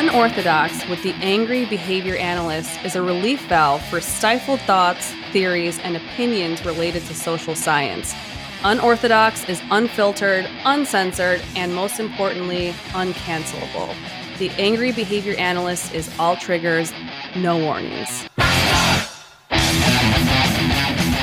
Unorthodox with the Angry Behavior Analyst is a relief valve for stifled thoughts, theories, and opinions related to social science. Unorthodox is unfiltered, uncensored, and most importantly, uncancelable. The Angry Behavior Analyst is all triggers, no warnings.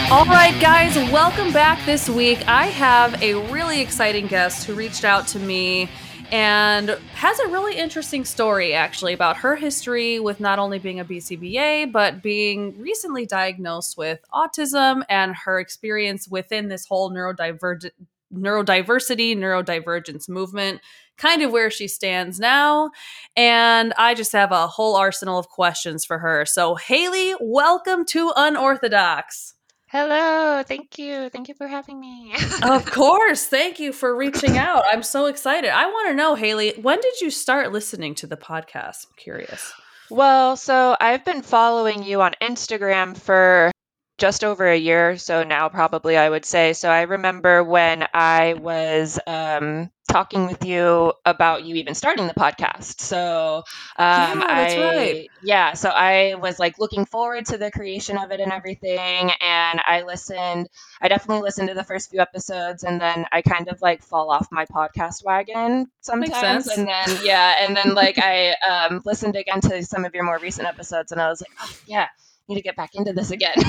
All right, guys, welcome back this week. I have a really exciting guest who reached out to me and has a really interesting story actually about her history with not only being a BCBA but being recently diagnosed with autism and her experience within this whole neurodivergent neurodiversity neurodivergence movement kind of where she stands now. And i just have a whole arsenal of questions for her. So hailey welcome to unorthodox Hello, thank you. Thank you for having me. of course. Thank you for reaching out. I'm so excited. I want to know, Hailey, when did you start listening to the podcast? I'm curious. Well, so I've been following you on Instagram for just over a year or so now probably i would say so i remember when i was um, talking with you about you even starting the podcast so um, yeah, that's I, right. yeah so i was like looking forward to the creation of it and everything and i listened i definitely listened to the first few episodes and then i kind of like fall off my podcast wagon sometimes and then yeah and then like i um, listened again to some of your more recent episodes and i was like oh yeah need to get back into this again.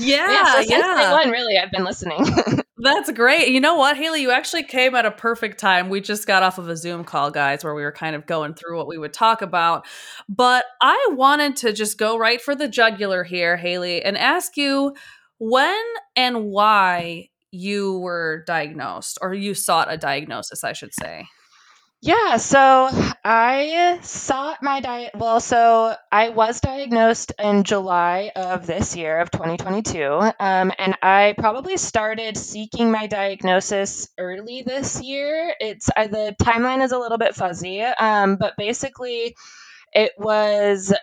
Yeah, yeah. So since yeah. day one, really, I've been listening. That's great. You know what, Hailey? You actually came at a perfect time. We just got off of a Zoom call, guys, where we were kind of going through what we would talk about. But I wanted to just go right for the jugular here, Hailey, and ask you when and why you were diagnosed or you sought a diagnosis, I should say. Yeah, so I sought my diet. Well, so I was diagnosed in July of this year of 2022, um, and I probably started seeking my diagnosis early this year. It's uh, the timeline is a little bit fuzzy, um, but basically, it was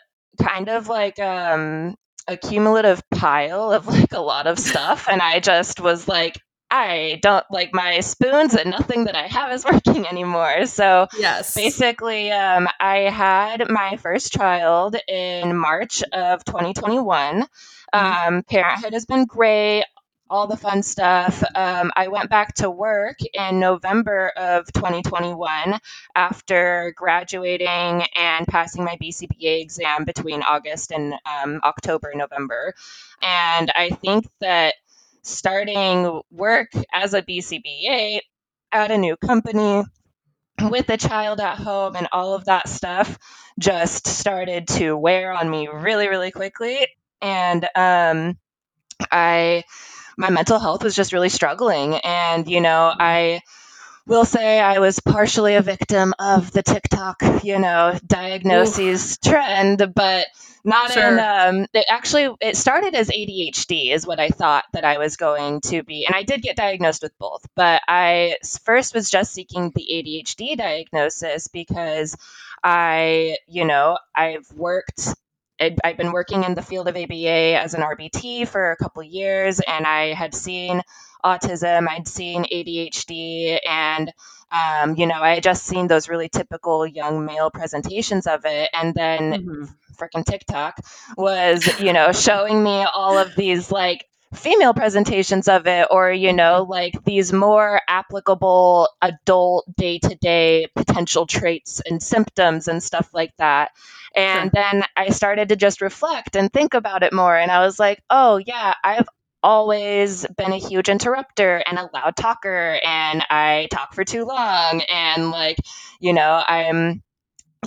kind of like um, a cumulative pile of like a lot of stuff, and I just was like, I don't like my spoons and nothing that I have is working anymore. So yes, basically, um, I had my first child in March of 2021. Mm-hmm. Um, parenthood has been great, all the fun stuff. Um, I went back to work in November of 2021 after graduating and passing my BCBA exam between August and um, October, November. And I think that starting work as a BCBA at a new company with a child at home and all of that stuff just started to wear on me really, really quickly. And um, I, my mental health was just really struggling. And, you know, I, will say I was partially a victim of the TikTok, you know, diagnoses Ooh. trend, but not sure. in um it actually it started as ADHD is what I thought that I was going to be and I did get diagnosed with both but I first was just seeking the ADHD diagnosis because I you know I've worked I've been working in the field of ABA as an RBT for a couple years and I had seen autism I'd seen ADHD and um, you know, I had just seen those really typical young male presentations of it. And then mm-hmm. freaking TikTok was, you know, showing me all of these like female presentations of it or you know mm-hmm. like these more applicable adult day-to-day potential traits and symptoms and stuff like that and sure. then i started to just reflect and think about it more and i was like oh yeah i've always been a huge interrupter and a loud talker and I talk for too long and like, you know, I'm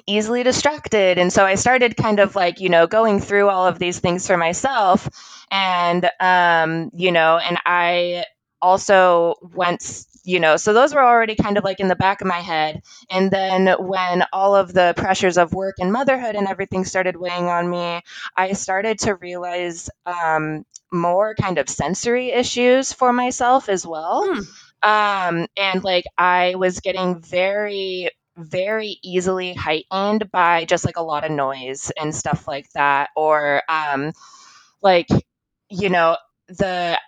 easily distracted. And so I started kind of like, you know, going through all of these things for myself and um, you know, and I also went you know so those were already kind of like in the back of my head and then when all of the pressures of work and motherhood and everything started weighing on me i started to realize um, more kind of sensory issues for myself as well. Hmm. Um, and like I was getting very, very easily heightened by just like a lot of noise and stuff like that. Or um, like, you know, the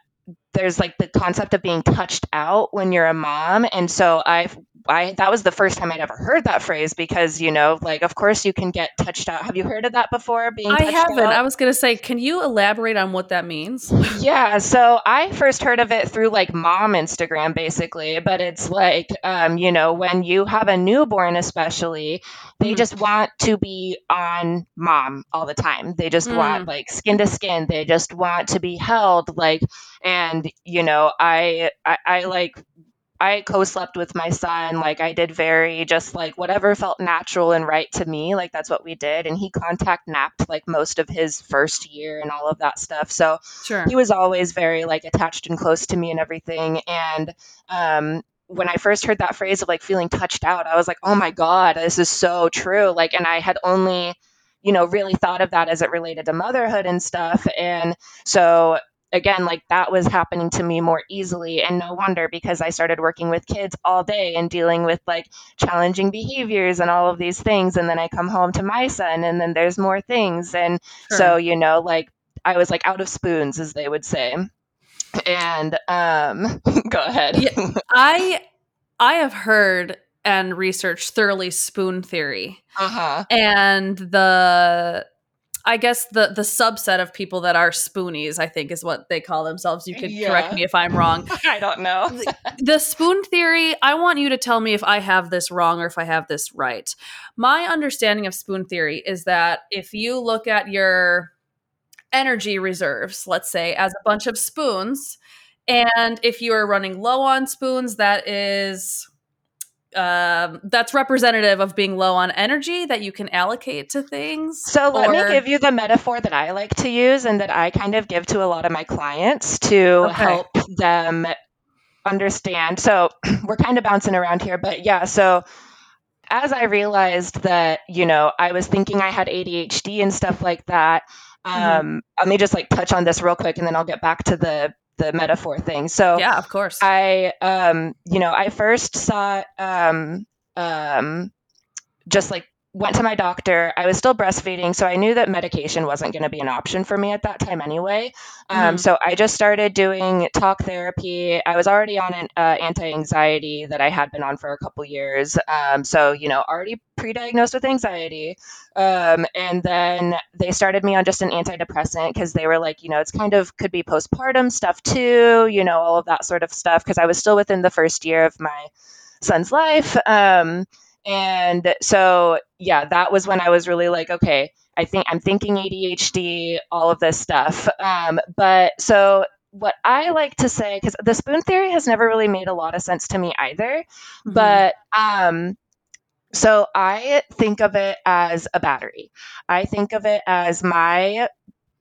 there's like the concept of being touched out when you're a mom and so i I that was the first time I'd ever heard that phrase because you know, like of course you can get touched out. Have you heard of that before? Being I haven't. Out? I was gonna say, can you elaborate on what that means? yeah, so I first heard of it through like mom Instagram, basically. But it's like, um, you know, when you have a newborn, especially, they mm. just want to be on mom all the time. They just mm. want like skin to skin. They just want to be held, like, and you know, I, I, I like I co-slept with my son. Like I did very just like whatever felt natural and right to me. Like that's what we did. And he contact napped like most of his first year and all of that stuff. So sure. he was always very like attached and close to me and everything. And um, when I first heard that phrase of like feeling touched out, I was like, oh my God, this is so true. Like, and I had only you know really thought of that as it related to motherhood and stuff and so again, like that was happening to me more easily. And no wonder because I started working with kids all day and dealing with like challenging behaviors and all of these things. And then I come home to my son and then there's more things. And sure. so, you know, like I was like out of spoons, as they would say. And um, go ahead. yeah, I I have heard and researched thoroughly spoon theory. Uh-huh. And the I guess the the subset of people that are spoonies, I think, is what they call themselves. You could yeah. correct me if I'm wrong. I don't know. the, the spoon theory. I want you to tell me if I have this wrong or if I have this right. My understanding of spoon theory is that if you look at your energy reserves, let's say, as a bunch of spoons, and if you are running low on spoons, that is um, that's representative of being low on energy that you can allocate to things. So let me give you the metaphor that I like to use and that I kind of give to a lot of my clients to okay. help them understand. So we're kind of bouncing around here, but yeah, so as I realized that, you know, I was thinking I had ADHD and stuff like that. Mm-hmm. Um, mm-hmm. Let me just like touch on this real quick and then I'll get back to the the metaphor thing. So yeah, of course. I um you know I first saw um um just like went to my doctor. I was still breastfeeding, so I knew that medication wasn't going to be an option for me at that time anyway. Um, mm-hmm. So I just started doing talk therapy. I was already on an uh, anti-anxiety that I had been on for a couple years. Um, so you know, already pre-diagnosed with anxiety. Um, and then they started me on just an antidepressant because they were like, you know, it's kind of could be postpartum stuff too. You know, all of that sort of stuff because I was still within the first year of my son's life. Um, and so, yeah, that was when I was really like, okay, I think I'm thinking ADHD, all of this stuff. Um, but so what I like to say, because the spoon theory has never really made a lot of sense to me either, mm-hmm. but um, so I think of it as a battery. I think of it as my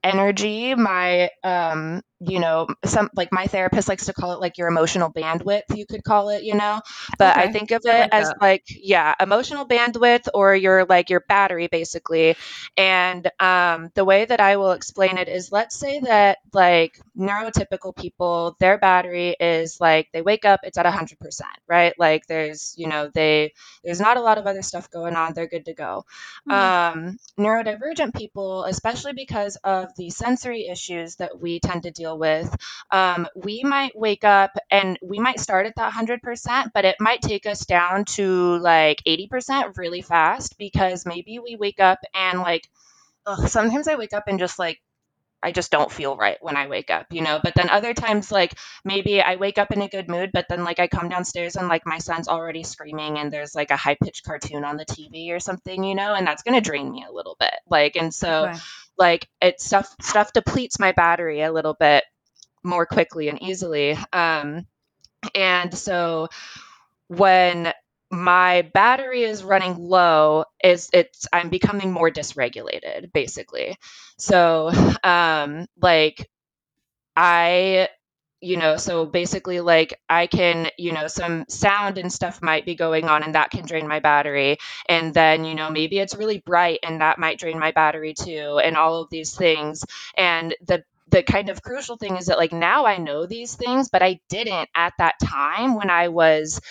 energy, my um, you know, some like my therapist likes to call it like your emotional bandwidth, you could call it, you know. But okay. I think of it like as that. like, yeah, emotional bandwidth or your like your battery basically. And um, the way that I will explain it is let's say that like neurotypical people, their battery is like they wake up, it's at 100%, right? Like there's, you know, they, there's not a lot of other stuff going on, they're good to go. Mm-hmm. Um, neurodivergent people, especially because of the sensory issues that we tend to deal deal with, um, we might wake up and we might start at that 100%, but it might take us down to like 80% really fast because maybe we wake up and like, ugh, sometimes I wake up and just like, I just don't feel right when I wake up, you know. But then other times, like maybe I wake up in a good mood, but then like I come downstairs and like my son's already screaming and there's like a high pitched cartoon on the TV or something, you know, and that's gonna drain me a little bit. Like, and so like it stuff stuff depletes my battery a little bit more quickly and easily. Um, and so when my battery is running low is it's i'm becoming more dysregulated basically so um like i you know so basically like i can you know some sound and stuff might be going on and that can drain my battery and then you know maybe it's really bright and that might drain my battery too and all of these things and the the kind of crucial thing is that like now I know these things, but I didn't at that time when I was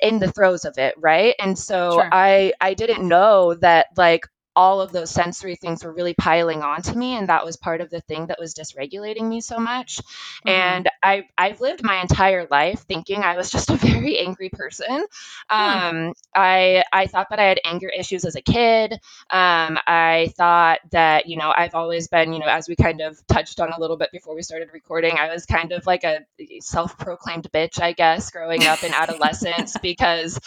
in the throes of it, right? And so sure. I I didn't know that like all of those sensory things were really piling onto me and that was part of the thing that was dysregulating me so much mm-hmm. and i i've lived my entire life thinking i was just a very angry person hmm. um, i i thought that i had anger issues as a kid um, i thought that you know i've always been you know as we kind of touched on a little bit before we started recording i was kind of like a self-proclaimed bitch i guess growing up in adolescence because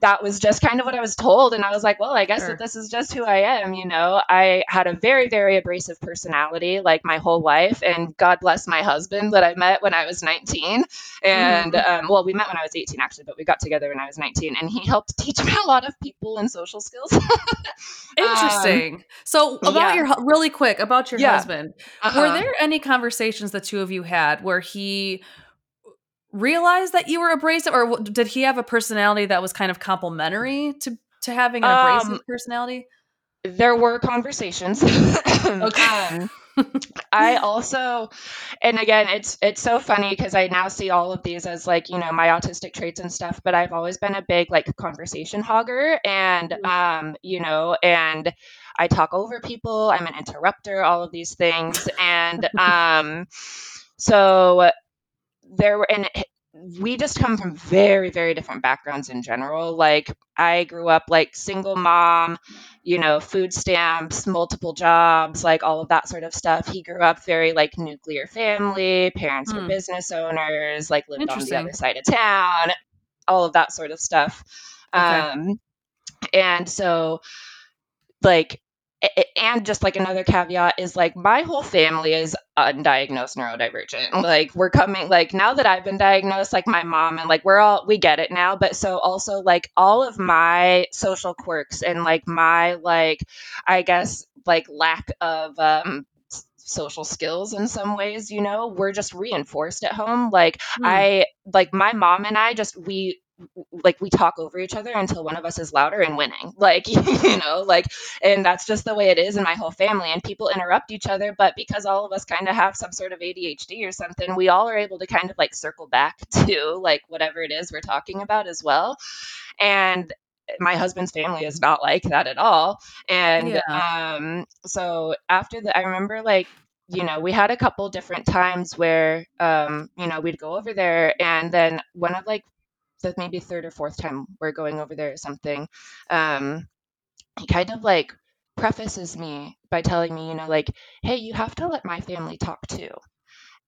that was just kind of what i was told and i was like well i guess sure. that this is just who i am. You know, I had a very, very abrasive personality like my whole life. And God bless my husband that I met when I was 19. And mm-hmm. um, well, we met when I was 18 actually, but we got together when I was 19. And he helped teach me a lot of people and social skills. Interesting. Um, so, about yeah. your really quick about your yeah. husband, uh-huh. were there any conversations the two of you had where he realized that you were abrasive, or did he have a personality that was kind of complementary to to having an abrasive um, personality? There were conversations. okay. Um, I also, and again, it's it's so funny because I now see all of these as like you know my autistic traits and stuff. But I've always been a big like conversation hogger, and mm-hmm. um, you know, and I talk over people. I'm an interrupter. All of these things, and um, so there were and we just come from very very different backgrounds in general like i grew up like single mom you know food stamps multiple jobs like all of that sort of stuff he grew up very like nuclear family parents were hmm. business owners like lived on the other side of town all of that sort of stuff okay. um and so like and just like another caveat is like my whole family is undiagnosed neurodivergent like we're coming like now that i've been diagnosed like my mom and like we're all we get it now but so also like all of my social quirks and like my like i guess like lack of um social skills in some ways you know we're just reinforced at home like mm. i like my mom and i just we like we talk over each other until one of us is louder and winning like you know like and that's just the way it is in my whole family and people interrupt each other but because all of us kind of have some sort of ADHD or something we all are able to kind of like circle back to like whatever it is we're talking about as well and my husband's family is not like that at all and yeah. um so after that i remember like you know, we had a couple different times where, um, you know, we'd go over there, and then one of like the maybe third or fourth time we're going over there or something, um, he kind of like prefaces me by telling me, you know, like, hey, you have to let my family talk too.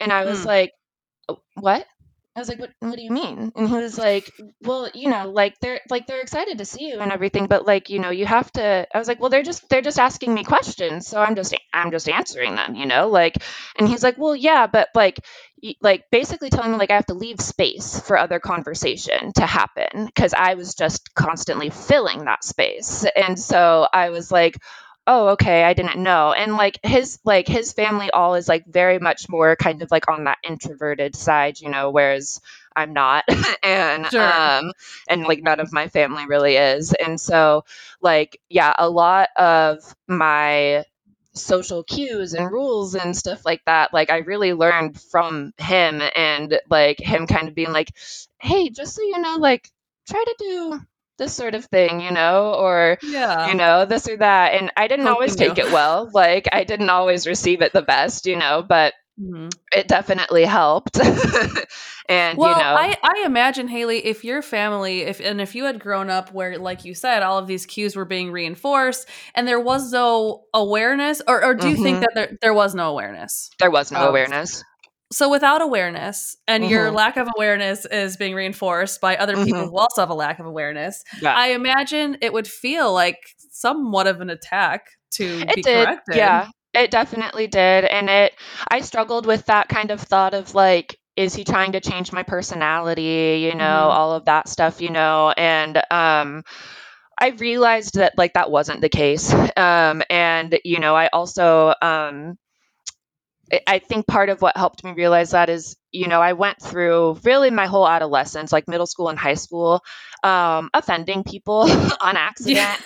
And I was mm. like, oh, what? I was like, what, what do you mean? And he was like, well, you know, like they're like they're excited to see you and everything, but like, you know, you have to I was like, well, they're just they're just asking me questions, so I'm just I'm just answering them, you know? Like and he's like, well, yeah, but like like basically telling me like I have to leave space for other conversation to happen because I was just constantly filling that space. And so I was like, oh okay i didn't know. And like his like his family all is like very much more kind of like on that introverted side you know whereas i'm not. And sure. um and like none of my family really is. And so like yeah a lot of my social cues and rules and stuff like that like i really learned from him and like him kind of being like hey just so you know like try to do this sort of thing, you know, or yeah. you know, this or that. And I didn't Hope always take it well. Like I didn't always receive it the best, you know, but mm-hmm. it definitely helped. and well, you know, I, I imagine Hailey, if your family, if and if you had grown up where, like you said, all of these cues were being reinforced, and there was no awareness, or, or do you mm-hmm. think that there, there was no awareness? There was no awareness so without awareness and mm-hmm. your lack of awareness is being reinforced by other people mm-hmm. who also have a lack of awareness yeah. i imagine it would feel like somewhat of an attack to it be did. corrected yeah it definitely did and it i struggled with that kind of thought of like is he trying to change my personality you know mm-hmm. all of that stuff you know and um I realized that like that wasn't the case. Um, and you know, I also um, I think part of what helped me realize that is, you know, I went through really my whole adolescence, like middle school and high school, um, offending people on accident yeah,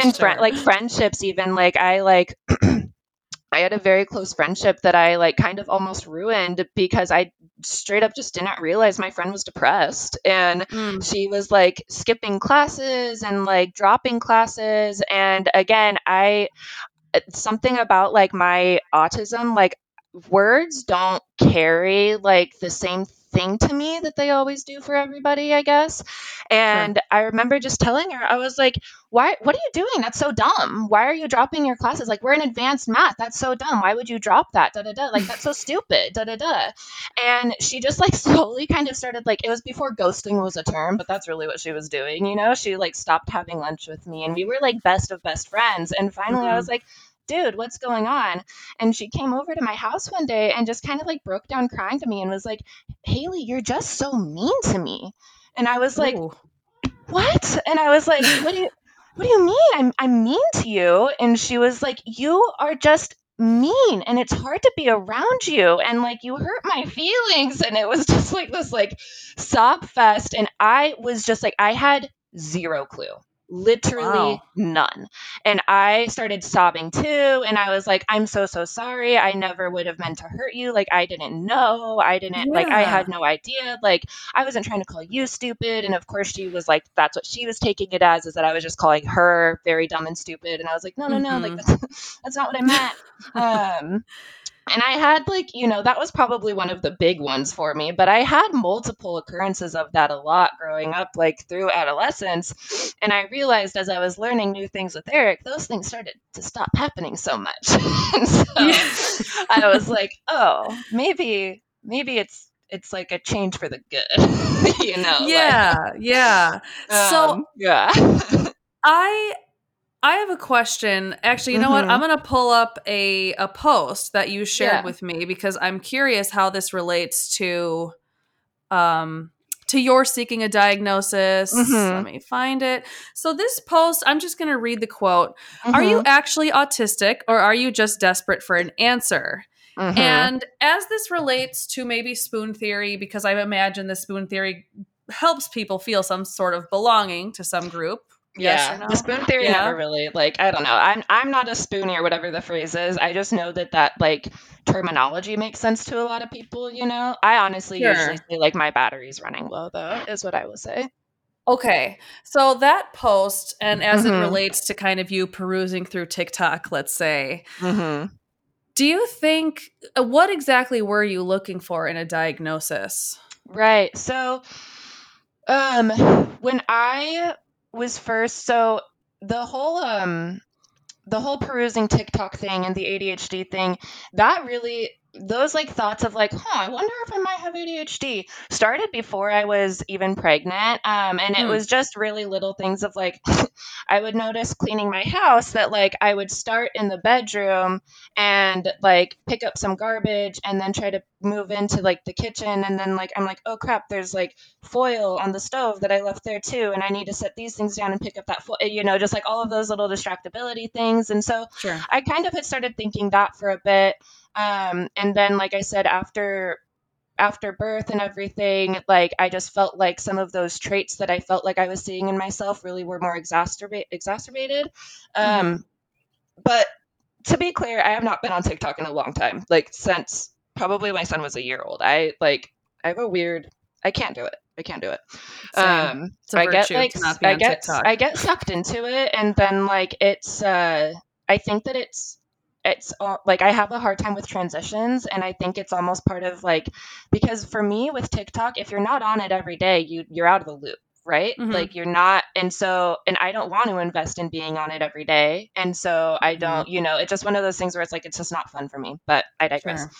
and sure. like friendships, even like I like, I had a very close friendship that I like kind of almost ruined because I straight up just didn't realize my friend was depressed and Mm. she was like skipping classes and like dropping classes and again I something about like my autism like words don't carry like the same thing to me that they always do for everybody i guess. And i remember just telling her i was like why what are you doing? That's so dumb. Why are you dropping your classes? Like we're in advanced math. That's so dumb. Why would you drop that? Da da da. Like that's so stupid. Da da da. And she just like slowly kind of started like it was before ghosting was a term but that's really what she was doing you know? She like stopped having lunch with me and we were like best of best friends. And finally i Mhm. was like dude what's going on and she came over to my house one day and just kind of like broke down crying to me and was like hailey you're just so mean to me and i was like Ooh. what? And I was like, what do you what do you mean? I'm I'm mean to you. And she was like, you are just mean and it's hard to be around you and like you hurt my feelings and it was just like this like sob fest and I was just like I had zero clue literally Wow. none and i started sobbing too and i was like i'm so so sorry i never would have meant to hurt you like i didn't know i didn't like i had no idea like I wasn't trying to call you stupid. And of course, she was like, that's what she was taking it as, is that I was just calling her very dumb and stupid. And I was like, no, no, no, like Mhm. that's, that's not what I meant. um, and I had like, you know, that was probably one of the big ones for me, but I had multiple occurrences of that a lot growing up, like through adolescence. And I realized as I was learning new things with Eric, those things started to stop happening so much. and so I was like, oh, maybe, maybe it's, it's like a change for the good, you know? like, yeah, yeah. So um, yeah. I I have a question. Actually, you know what? Mhm. I'm going to pull up a a post that you shared Yeah. with me because I'm curious how this relates to um to your seeking a diagnosis. Mhm. Let me find it. So this post, I'm just going to read the quote. Are you Mhm. actually autistic or are you just desperate for an answer? Mhm. And as this relates to maybe spoon theory, because I imagine the spoon theory helps people feel some sort of belonging to some group. Yes yeah, or no? the spoon theory Yeah. never really like I don't know. I'm I'm not a spoonie or whatever the phrase is. I just know that that like terminology makes sense to a lot of people. You know, I honestly Sure. usually say like my battery's running low though is what I will say. Okay. So that post, and as it Mhm. relates to kind of you perusing through TikTok, let's say, Mm-hmm. do you think uh, what exactly were you looking for in a diagnosis? Right. So, um, when I was first, so the whole um the whole perusing TikTok thing and the ADHD thing, that really those like thoughts of like, huh, I wonder if I might have ADHD started before I was even pregnant. Um, and it Hmm. was just really little things of like, I would notice cleaning my house that like I would start in the bedroom and like pick up some garbage and then try to move into like the kitchen. And then like, I'm like, oh crap, there's like foil on the stove that I left there too. And I need to set these things down and pick up that foil, you know, just like all of those little distractibility things. And so Sure. I kind of had started thinking that for a bit. Um, and then, like I said, after after birth and everything, like I just felt like some of those traits that I felt like I was seeing in myself really were more exacerbate exacerbated. Um, But to be clear, I have not been on TikTok in a long time, like since probably my son was a year old. I like I have a weird. I can't do it. I can't do it. Same. Um, a I get like I get TikTok. I get sucked into it, and then like it's. uh I think that it's it's like I have a hard time with transitions, and I think it's almost part of like because for me with TikTok, if you're not on it every day, you you're out of the loop, right? Mhm. Like you're not, and so and I don't want to invest in being on it every day, and so I don't, you know, it's just one of those things where it's like it's just not fun for me. But I digress. Sure.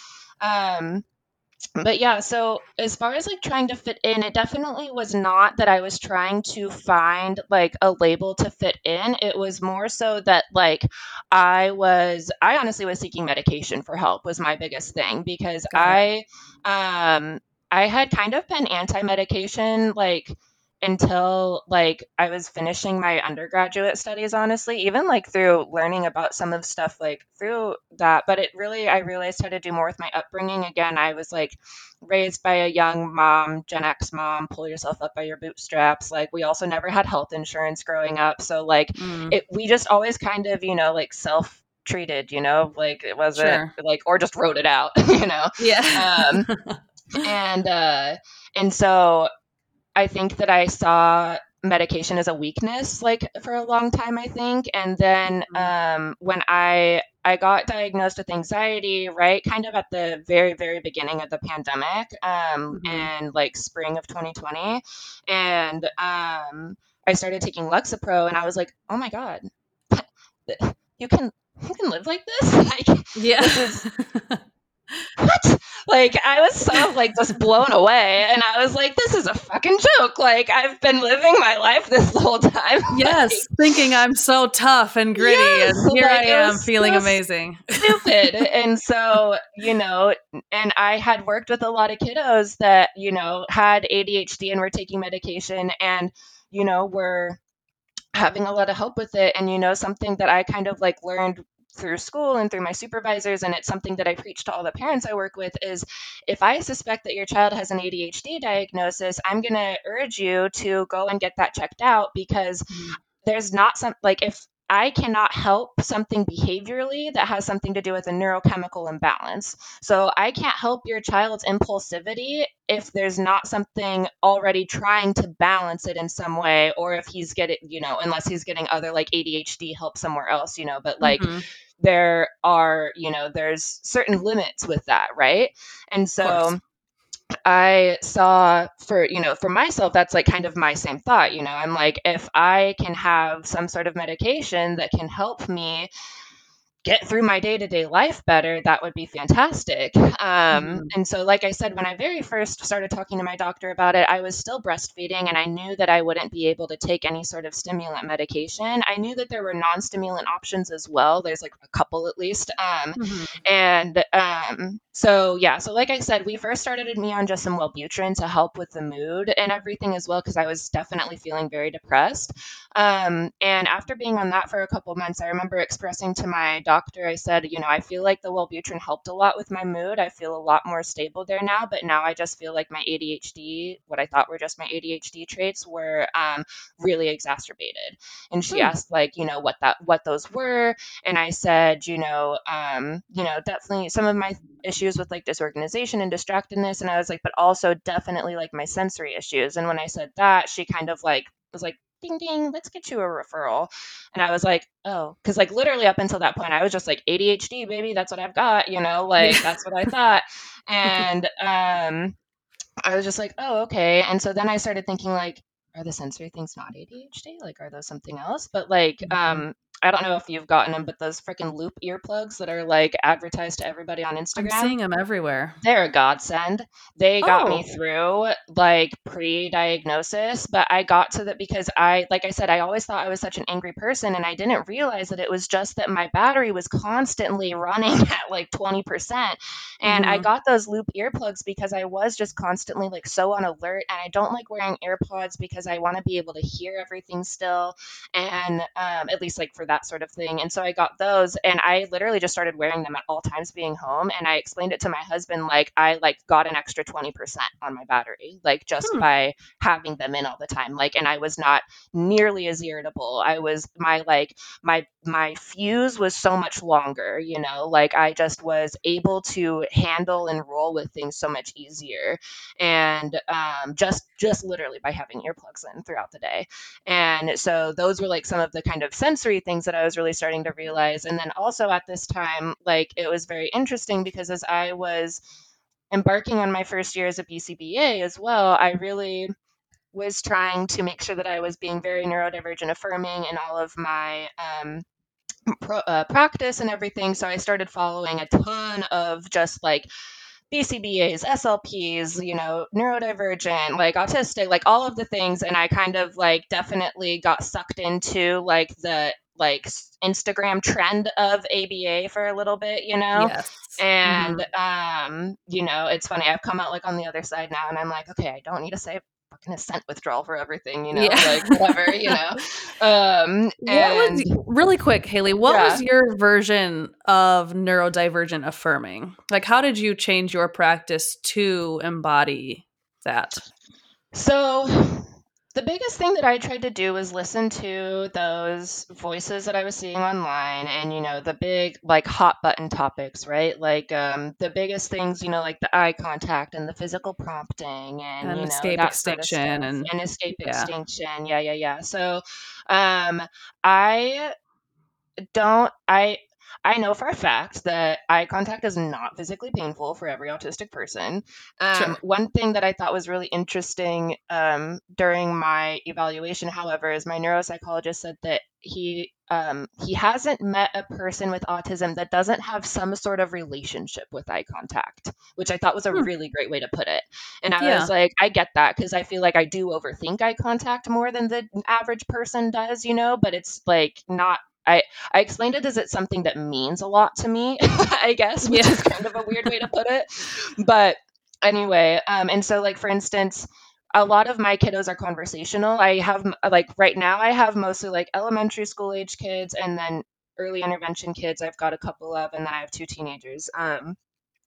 Um, but yeah, so as far as like trying to fit in, it definitely was not that I was trying to find like a label to fit in. It was more so that like I was, I honestly was seeking medication for help was my biggest thing because I, um, I had kind of been anti-medication like until like I was finishing my undergraduate studies honestly even like through learning about some of stuff like through that but it really I realized how to do more with my upbringing again I was like raised by a young mom Gen X mom pull yourself up by your bootstraps like we also never had health insurance growing up so like Mm. it we just always kind of you know like self treated, you know, like it wasn't sure. like or just wrote it out, you know. Yeah. um, and uh, and so I think that I saw medication as a weakness like for a long time i think and then mm-hmm. um, when i i got diagnosed with anxiety right kind of at the very very beginning of the pandemic um, mm-hmm. and like spring of 2020 and um, i started taking lexapro and i was like oh my god you can you can live like this like yeah this is what? Like I was so like just blown away, and I was like, "This is a fucking joke!" Like I've been living my life this whole time. Yes, like, thinking I'm so tough and gritty, yes, and here like, I am feeling so amazing. Stupid, and so you know, and I had worked with a lot of kiddos that you know had ADHD and were taking medication, and you know were having a lot of help with it and you know something that i kind of like learned through school and through my supervisors and it's something that i preach to all the parents i work with is if i suspect that your child has an adhd diagnosis i'm going to urge you to go and get that checked out because mm-hmm. there's not some like if I cannot help something behaviorally that has something to do with a neurochemical imbalance. So I can't help your child's impulsivity if there's not something already trying to balance it in some way, or if he's getting, you know, unless he's getting other like ADHD help somewhere else, you know, but like. Mm-hmm there are, you know, there's certain limits with that, right? And so I saw for, you know, for myself, that's like kind of my same thought. You know, I'm like, if I can have some sort of medication that can help me get through my day to day life better, that would be fantastic. Um, mm-hmm. And so, like I said, when I very first started talking to my doctor about it, I was still breastfeeding and I knew that I wouldn't be able to take any sort of stimulant medication. I knew that there were non stimulant options as well. There's like a couple at least. Um, mm-hmm. And um, so, yeah, so like I said, we first started me on just some Wellbutrin to help with the mood and everything as well, because I was definitely feeling very depressed. Um, and after being on that for a couple months, I remember expressing to my doctor, I said, you know, I feel like the Wellbutrin helped a lot with my mood. I feel a lot more stable there now, but now I just feel like my ADHD, what I thought were just my ADHD traits, were um, really exacerbated. And she hmm. asked, like, you know, what that what those were, and I said, you know, um, you know, definitely some of my issues with like disorganization and distractedness, and I was like, but also definitely like my sensory issues. And when I said that, she kind of like was like ding ding let's get you a referral. And i was like oh because like literally up until that point i was just like adhd baby that's what i've got you know like that's what i thought. And um i was just like oh okay. And so then i started thinking like are the sensory things not adhd like are those something else? But like mm-hmm. um I don't know if you've gotten them, but those freaking loop earplugs that are like advertised to everybody on Instagram. I'm seeing them everywhere. They're a godsend. They got oh. me through like pre-diagnosis, but I got to that because I, like I said, I always thought I was such an angry person, and I didn't realize that it was just that my battery was constantly running at like 20%. And mm-hmm. I got those loop earplugs because I was just constantly like so on alert, and I don't like wearing AirPods because I want to be able to hear everything still, and um, at least like for that sort of thing. And so I got those and I literally just started wearing them at all times being home. And I explained it to my husband like I like got an extra 20% on my battery, like just hmm. by having them in all the time. Like and I was not nearly as irritable. I was my like my my fuse was so much longer, you know, like I just was able to handle and roll with things so much easier. And um, just just literally by having earplugs in throughout the day. And so those were like some of the kind of sensory things that I was really starting to realize. And then also at this time, like it was very interesting because as I was embarking on my first year as a BCBA as well, I really was trying to make sure that I was being very neurodivergent affirming in all of my um, pro, uh, practice and everything. So I started following a ton of just like BCBAs, SLPs, you know, neurodivergent, like autistic, like all of the things. And I kind of like definitely got sucked into like the like Instagram trend of ABA for a little bit, you know? Yes. And mm-hmm. um, you know, it's funny, I've come out like on the other side now and I'm like, okay, I don't need to say fucking assent withdrawal for everything, you know, yeah. like whatever, you know. Um and was, really quick, Hailey, what yeah. was your version of neurodivergent affirming? Like how did you change your practice to embody that? So the biggest thing that I tried to do was listen to those voices that I was seeing online and, you know, the big, like, hot button topics, right? Like, um, the biggest things, you know, like the eye contact and the physical prompting and, And you know, escape that sort of extinction and And escape yeah. extinction. Yeah, yeah, yeah. So, um, I don't I I know for a fact that eye contact is not physically painful for every autistic person. Um, Sure. one thing that I thought was really interesting um, during my evaluation, however, is my neuropsychologist said that he um, he hasn't met a person with autism that doesn't have some sort of relationship with eye contact, which I thought was a Hmm. really great way to put it. And I was like, I get that because I feel like I do overthink eye contact more than the average person does, you know, but it's like not. I, I explained it as it's something that means a lot to me, I guess, which Yeah. is kind of a weird way to put it. But anyway, um, and so like for instance, a lot of my kiddos are conversational. I have like right now I have mostly like elementary school age kids and then early intervention kids. I've got a couple of, and then I have two teenagers. Um,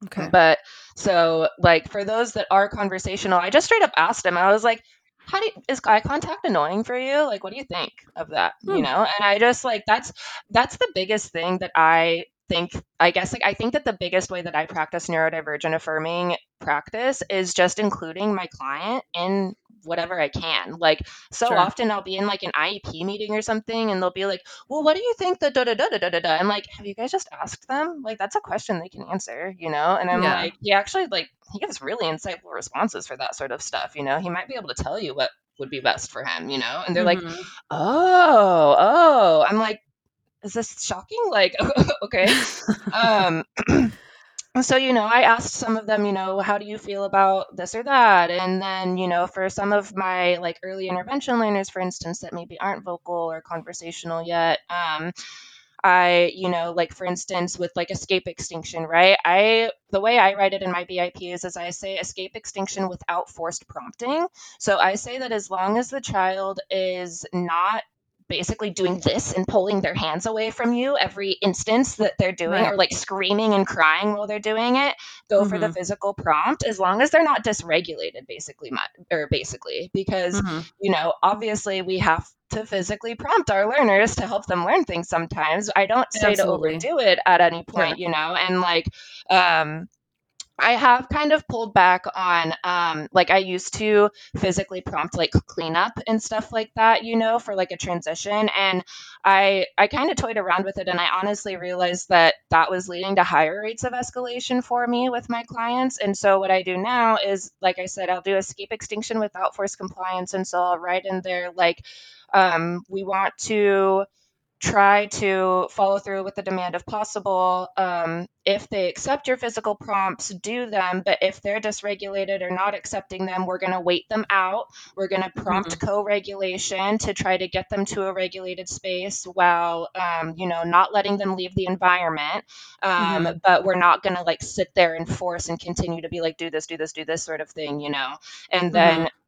Okay. but so like for those that are conversational, I just straight up asked him. I was like, "How do you, is eye contact annoying for you? Like, what do you think of that? You Hmm. know?" And I just like that's that's the biggest thing that I think. I guess like I think that the biggest way that I practice neurodivergent affirming practice is just including my client in whatever I can. Like so Sure. often I'll be in like an IEP meeting or something and they'll be like, "Well, what do you think the da da da da da da da?" I'm like, "Have you guys just asked them? Like that's a question they can answer, you know?" And I'm Yeah. like, "He actually like he gives really insightful responses for that sort of stuff, you know? He might be able to tell you what would be best for him, you know?" And they're like, Mhm. "Oh, oh." I'm like, "Is this shocking? Like, okay." Um so you know i asked some of them you know how do you feel about this or that and then you know for some of my like early intervention learners for instance that maybe aren't vocal or conversational yet um i you know like for instance with like escape extinction right i the way i write it in my BIPs is as i say escape extinction without forced prompting so i say that as long as the child is not basically doing this and pulling their hands away from you every instance that they're doing Right. or like screaming and crying while they're doing it go for the Mhm. physical prompt as long as they're not dysregulated basically or basically because Mhm. you know obviously we have to physically prompt our learners to help them learn things sometimes i don't say to overdo it at any Yeah. point you know and like um I have kind of pulled back on, um, like I used to physically prompt like cleanup and stuff like that, you know, for like a transition. And I, I kind of toyed around with it, and I honestly realized that that was leading to higher rates of escalation for me with my clients. And so what I do now is, like I said, I'll do escape extinction without forced compliance, and so I'll write in there like, um, we want to try to follow through with the demand if possible. Um, if they accept your physical prompts, do them. But if they're dysregulated or not accepting them, we're going to wait them out. We're going to prompt Mhm. co regulation to try to get them to a regulated space while, um, you know, not letting them leave the environment. Um, Mhm. but we're not going to like sit there and force and continue to be like, do this, do this, do this sort of thing, you know? And then Mhm.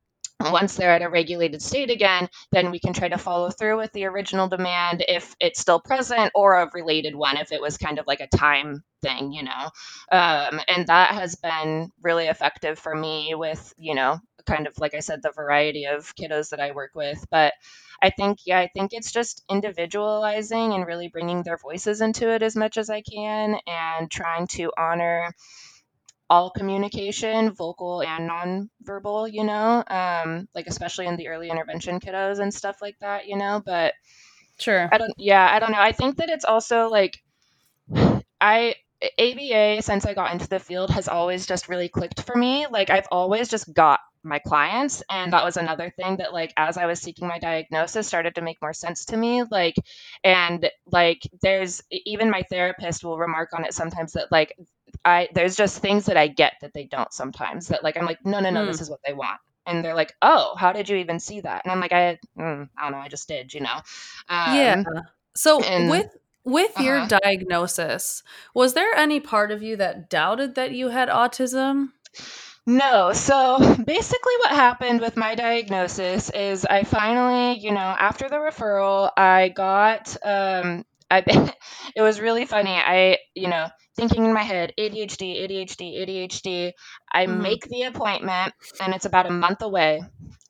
Once they're at a regulated state again, then we can try to follow through with the original demand if it's still present or a related one if it was kind of like a time thing, you know. Um, and that has been really effective for me with, you know, kind of like I said, the variety of kiddos that I work with. But I think, yeah, I think it's just individualizing and really bringing their voices into it as much as I can and trying to honor all communication, vocal and nonverbal, you know, um, like especially in the early intervention kiddos and stuff like that, you know. But Sure. I don't, yeah, I don't know. I think that it's also like I ABA since I got into the field has always just really clicked for me. Like I've always just got my clients and that was another thing that like as I was seeking my diagnosis started to make more sense to me like and like there's even my therapist will remark on it sometimes that like I there's just things that I get that they don't sometimes that like I'm like no no no Mm. this is what they want and they're like oh how did you even see that and I'm like I mm, I don't know I just did you know Yeah. um So and with with your uh-huh diagnosis, was there any part of you that doubted that you had autism? No. So basically, what happened with my diagnosis is I finally, you know, after the referral, I got, um, I, it was really funny. I, you know, thinking in my head ADHD, ADHD, ADHD. I mm-hmm. make the appointment and it's about a month away.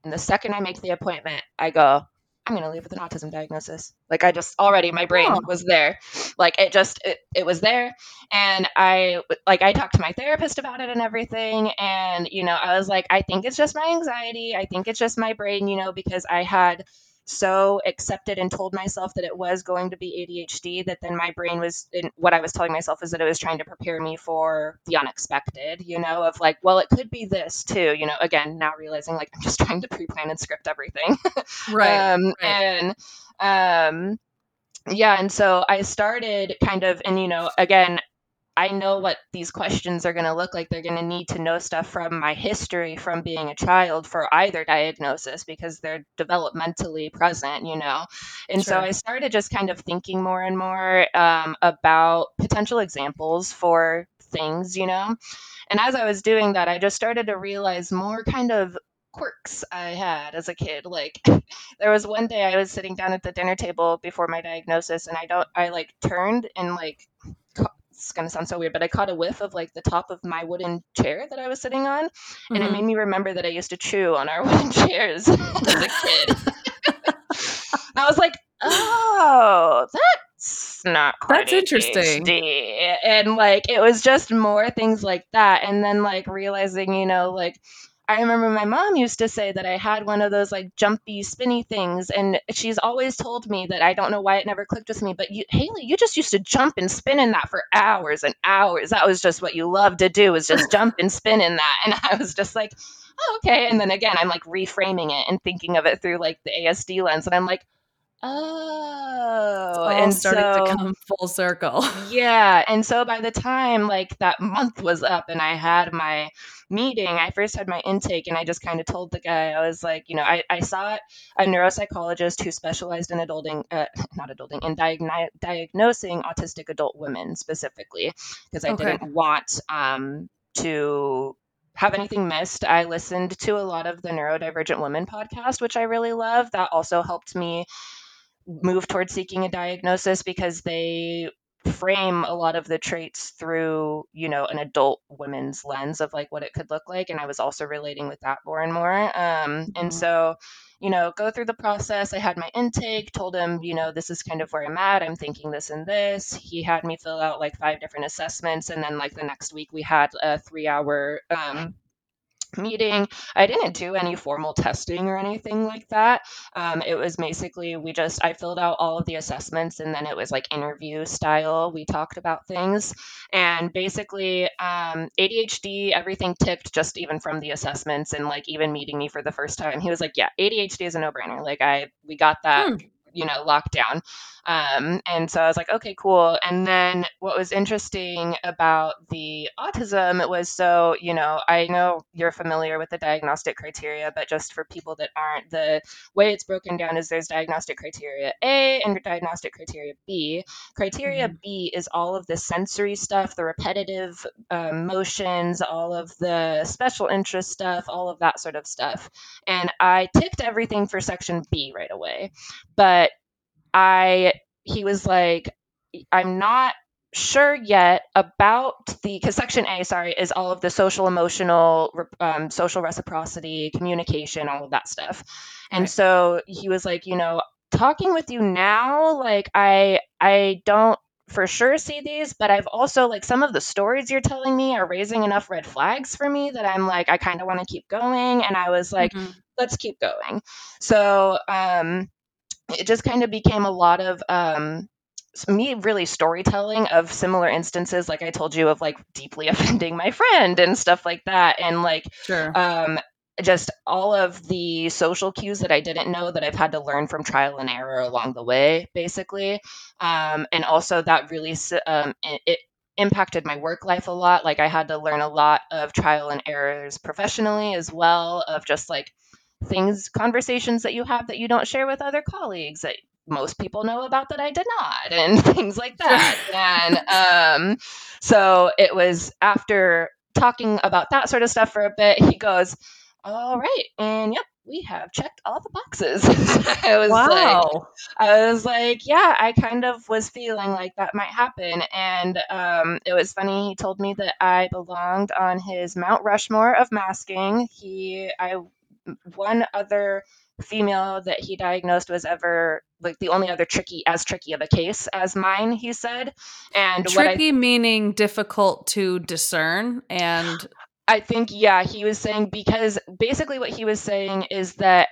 And the second I make the appointment, I go, I'm going to leave with an autism diagnosis. Like I just already my brain oh. was there. Like it just it, it was there and I like I talked to my therapist about it and everything and you know, I was like I think it's just my anxiety. I think it's just my brain, you know, because I had so accepted and told myself that it was going to be ADHD that then my brain was what I was telling myself is that it was trying to prepare me for the unexpected, you know, of like, well, it could be this too, you know, again, now realizing like I'm just trying to pre-plan and script everything. right, um, right. And um yeah, and so I started kind of and you know, again, I know what these questions are going to look like. They're going to need to know stuff from my history from being a child for either diagnosis because they're developmentally present, you know. And sure. so I started just kind of thinking more and more um, about potential examples for things, you know. And as I was doing that, I just started to realize more kind of quirks I had as a kid. Like there was one day I was sitting down at the dinner table before my diagnosis and I don't I like turned and like it's going to sound so weird, but I caught a whiff of like the top of my wooden chair that I was sitting on. Mm-hmm. And it made mm-hmm. me remember that I used to chew on our wooden chairs as a kid. I was like, oh, that's not quite That's interesting. And like, it was just more things like that. And then like realizing, you know, like, I remember my mom used to say that I had one of those like jumpy, spinny things, and she's always told me that I don't know why it never clicked with me, but you, Hailey, you just used to jump and spin in that for hours and hours. That was just what you loved to do, was just jump and spin in that. And I was just like, oh, okay. And then again, I'm like reframing it and thinking of it through like the ASD lens, and I'm like, Oh, and starting so, to come full circle. yeah, and so by the time like that month was up and I had my meeting, I first had my intake and I just kind of told the guy I was like, you know, I, I saw a neuropsychologist who specialized in adulting, uh, not adulting, in diagni- diagnosing autistic adult women specifically because I okay. didn't want um, to have anything missed, I listened to a lot of the Neurodivergent Women podcast, which I really love. That also helped me move towards seeking a diagnosis because they frame a lot of the traits through you know an adult women's lens of like what it could look like and i was also relating with that more and more um, and mm-hmm. so you know go through the process. I had my intake told him you know this is kind of where i'm at. I'm thinking this and this. He had me fill out like five different assessments and then like the next week we had a three hour um, meeting. I didn't do any formal testing or anything like that. Um, it was basically we just I filled out all of the assessments and then it was like interview style. We talked about things and basically um, ADHD everything ticked just even from the assessments and like even meeting me for the first time. He was like, "Yeah, ADHD is a no brainer. Like I we got that." Hmm you know lockdown. Um, and so i was like okay cool. And then what was interesting about the autism was so you know i know you're familiar with the diagnostic criteria but just for people that aren't the way it's broken down is there's diagnostic criteria a and diagnostic criteria b. Criteria mm-hmm. b is all of the sensory stuff the repetitive um, motions all of the special interest stuff all of that sort of stuff. And i ticked everything for section b right away. But I he was like, I'm not sure yet about the because section A, sorry, is all of the social, emotional, um, social reciprocity, communication, all of that stuff. And right. so he was like, you know, talking with you now, like I I don't for sure see these, but I've also like some of the stories you're telling me are raising enough red flags for me that I'm like I kind of want to keep going. And I was like, mm-hmm. let's keep going. So um it just kind of became a lot of um, me really storytelling of similar instances like i told you of like deeply offending my friend and stuff like that and like sure. um, just all of the social cues that i didn't know that i've had to learn from trial and error along the way basically um, and also that really um, it, it impacted my work life a lot like i had to learn a lot of trial and errors professionally as well of just like things conversations that you have that you don't share with other colleagues that most people know about that I did not and things like that. and um, so it was after talking about that sort of stuff for a bit, he goes, all right. And yep, we have checked all the boxes. I was Wow. like, I was like, yeah, I kind of was feeling like that might happen. And um, it was funny. He told me that I belonged on his Mount Rushmore of masking. He, I, one other female that he diagnosed was ever like the only other tricky as tricky of a case as mine he said. And what I Tricky meaning difficult to discern and I think, yeah, he was saying because basically what he was saying is that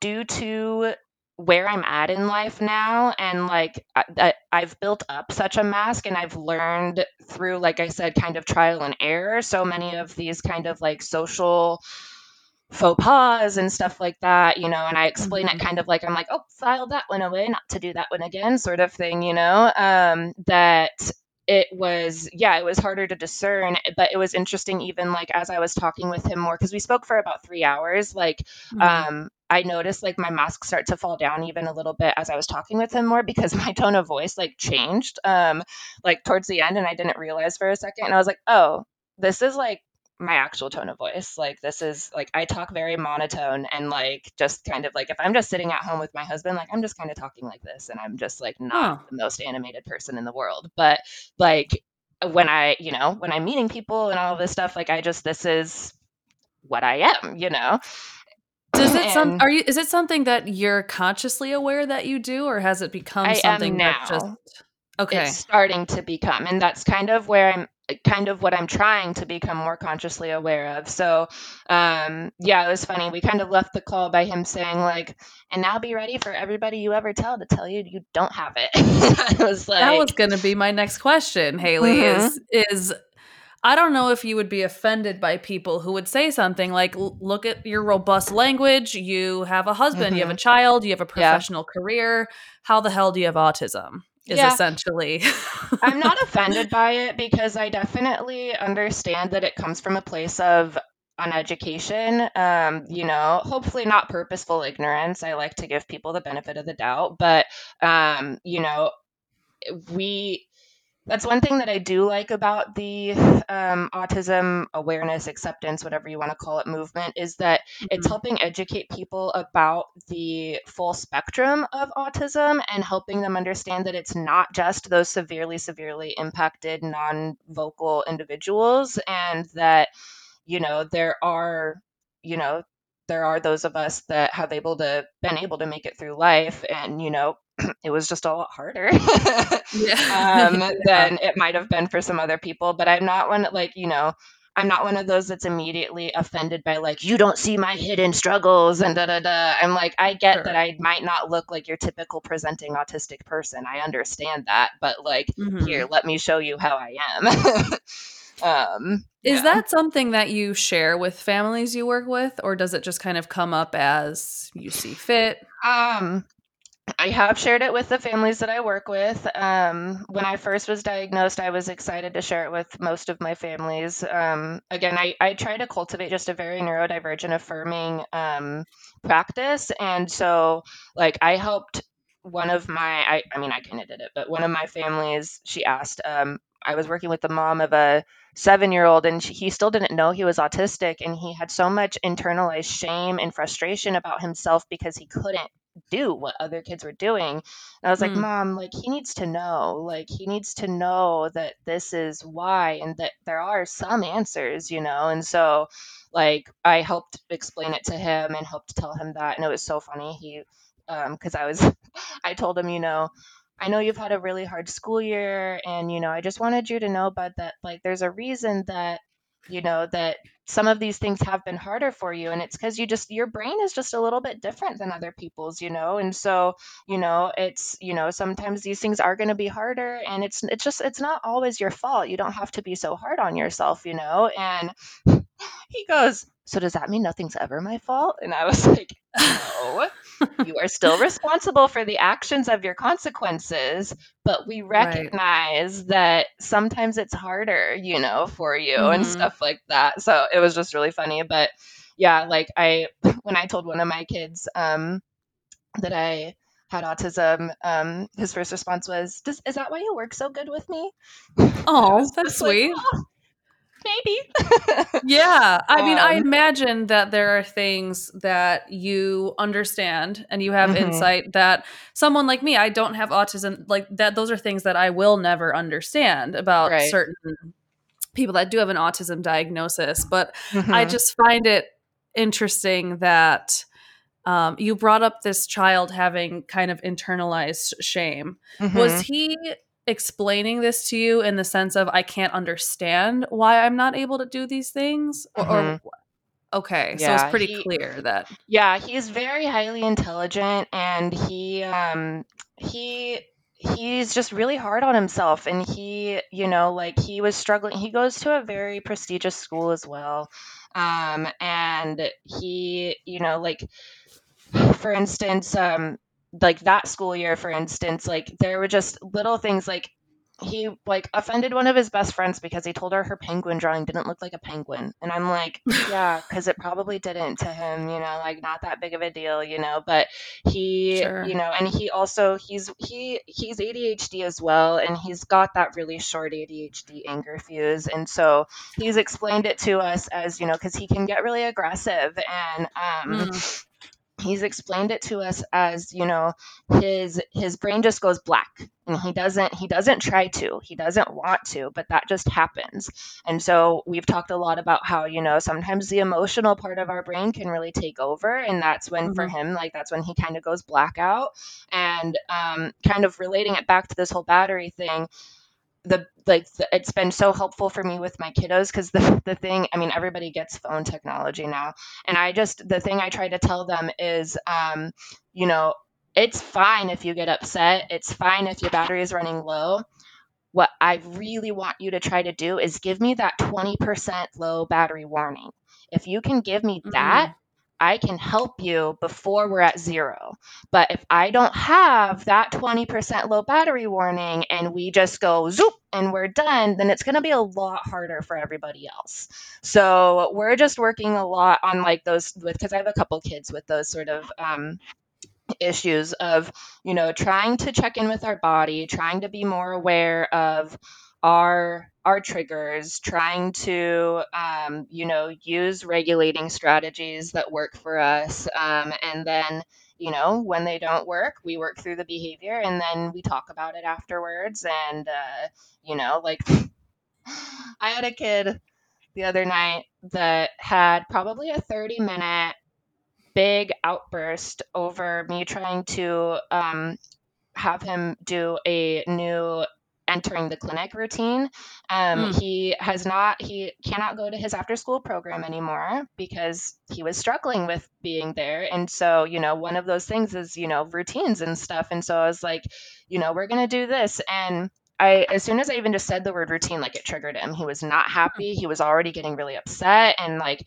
due to where I'm at in life now, and like I, I- I've built up such a mask, and I've learned through, like I said, kind of trial and error, so many of these kind of like social faux pas and stuff like that, you know, and I explain Mhm. it kind of like I'm like, oh, file that one away, not to do that one again, sort of thing, you know, um, that it was, yeah, it was harder to discern, but it was interesting even like as I was talking with him more, because we spoke for about three hours, like, Mhm. um, I noticed like my mask start to fall down even a little bit as I was talking with him more because my tone of voice like changed, um, like towards the end, and I didn't realize for a second, and I was like, oh, this is like my actual tone of voice. Like this is like I talk very monotone and like just kind of like if I'm just sitting at home with my husband, like I'm just kind of talking like this and I'm just like not the most animated person in the world. But like when I, you know, when I'm meeting people and all this stuff, like I just this is what I am, you know. Does it some are you is it something that you're consciously aware that you do or has it become I something am that's just now. Okay. It's starting to become, and that's kind of where I'm kind of what I'm trying to become more consciously aware of. So, um, yeah, it was funny. We kind of left the call by him saying like, "And now be ready for everybody you ever tell to tell you you don't have it." I was like, That was going to be my next question, Hailey. Mhm. Is is I don't know if you would be offended by people who would say something like, "Look at your robust language. You have a husband. You have a child. You have a Mm-hmm. Yeah. professional career. How the hell do you have autism?" Is Yeah. essentially. I'm not offended by it because I definitely understand that it comes from a place of uneducation. Um, you know, hopefully not purposeful ignorance. I like to give people the benefit of the doubt, but um, you know, we that's one thing that I do like about the um, autism awareness, acceptance, whatever you want to call it, movement is that it's Mhm. helping educate people about the full spectrum of autism and helping them understand that it's not just those severely, severely impacted non vocal individuals and that, you know, there are, you know, there are those of us that have able to been able to make it through life and you know it was just a lot harder Yeah. um, Yeah. than it might have been for some other people. But I'm not one like you know. I'm not one of those that's immediately offended by like you don't see my hidden struggles and da da da. I'm like I get Sure. that I might not look like your typical presenting autistic person. I understand that, but like Mhm. here, let me show you how I am. um, Is yeah. that something that you share with families you work with, or does it just kind of come up as you see fit? Um, I have shared it with the families that I work with. Um, when I first was diagnosed, I was excited to share it with most of my families. Um, again, I, I try to cultivate just a very neurodivergent affirming um, practice. And so, like, I helped one of my, I, I mean, I kind of did it, but one of my families, she asked, um, I was working with the mom of a seven year old and he still didn't know he was autistic. And he had so much internalized shame and frustration about himself because he couldn't do what other kids were doing. And I was like, Hmm. Mom, like he needs to know, like he needs to know that this is why and that there are some answers, you know. And so like I helped explain it to him and helped tell him that. And it was so funny. He um because I was I told him, you know, I know you've had a really hard school year and you know, I just wanted you to know bud that like there's a reason that you know that some of these things have been harder for you and it's because you just your brain is just a little bit different than other people's you know? And so you know it's you know sometimes these things are going to be harder and it's it's just it's not always your fault. You don't have to be so hard on yourself you know? And he goes so does that mean nothing's ever my fault and i was like no you are still responsible for the actions of your consequences but we Right. recognize that sometimes it's harder you know for you and Mhm. stuff like that so it was just really funny but yeah like i when i told one of my kids um that i had autism um his first response was Does, is that why you work so good with me Oh, that's just like, sweet. "Oh, maybe. yeah. I mean, I Um, imagine that there are things that you understand and you have Mhm. insight that someone like me, I don't have autism, like that. Those are things that I will never understand about Right. certain people that do have an autism diagnosis. But I Mhm. just find it interesting that um, you brought up this child having kind of internalized shame. Was Mhm. he explaining this to you in the sense of I can't understand why I'm not able to do these things? Or, or okay, so it's pretty he clear that Yeah, he's very highly intelligent and he um he he's just really hard on himself and he, you know, like he was struggling. He goes to a very prestigious school as well. Um and he, you know, like for instance, um like that school year for instance, like there were just little things like he like offended one of his best friends because he told her her penguin drawing didn't look like a penguin. And i'm like yeah because it probably didn't to him you know like not that big of a deal you know but he Sure. you know and he also he's he he's adhd as well and he's got that really short adhd anger fuse. And so he's explained it to us as you know because he can get really aggressive and um Mm, he's explained it to us as you know his his brain just goes black and he doesn't he doesn't try to he doesn't want to but that just happens and so we've talked a lot about how you know sometimes the emotional part of our brain can really take over and that's when for mhm. him like that's when he kind of goes blackout and um, kind of relating it back to this whole battery thing the like it's been so helpful for me with my kiddos because the the thing I mean everybody gets phone technology now. And I just the thing I try to tell them is um you know it's fine if you get upset. It's fine if your battery is running low. What I really want you to try to do is give me that 20% low battery warning. If you can give me that Mm, I can help you before we're at zero. But if I don't have that 20% low battery warning and we just go zoop and we're done, then it's going to be a lot harder for everybody else. So we're just working a lot on like those with because I have a couple kids with those sort of um, issues of you know trying to check in with our body trying to be more aware of our our triggers trying to um, you know use regulating strategies that work for us um, and then you know when they don't work we work through the behavior and then we talk about it afterwards. And uh, you know like i had a kid the other night that had probably a 30 minute big outburst over me trying to um, have him do a new entering the clinic routine. Um, mm, he has not, he cannot go to his after school program anymore because he was struggling with being there. And so, you know, one of those things is, you know, routines and stuff. And so I was like, you know, we're going to do this. And I, as soon as I even just said the word routine, like it triggered him. He was not happy. He was already getting really upset. And like,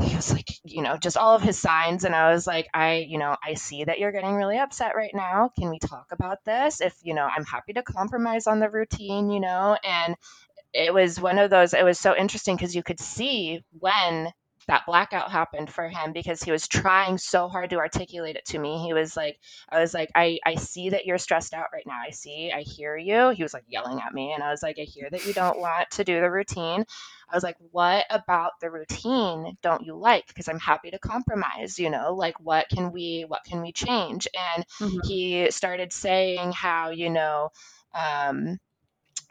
he was like, you know, just all of his signs. And I was like, I, you know, I see that you're getting really upset right now. Can we talk about this? If, you know, I'm happy to compromise on the routine, you know, and it was one of those, it was so interesting because you could see when that blackout happened for him because he was trying so hard to articulate it to me. He was like, I was like, I, I see that you're stressed out right now. I see, I hear you. He was like yelling at me. And I was like, I hear that you don't want to do the routine. I was like, what about the routine don't you like? Because I'm happy to compromise, you know, like what can we, what can we change? And mhm. he started saying how, you know, um,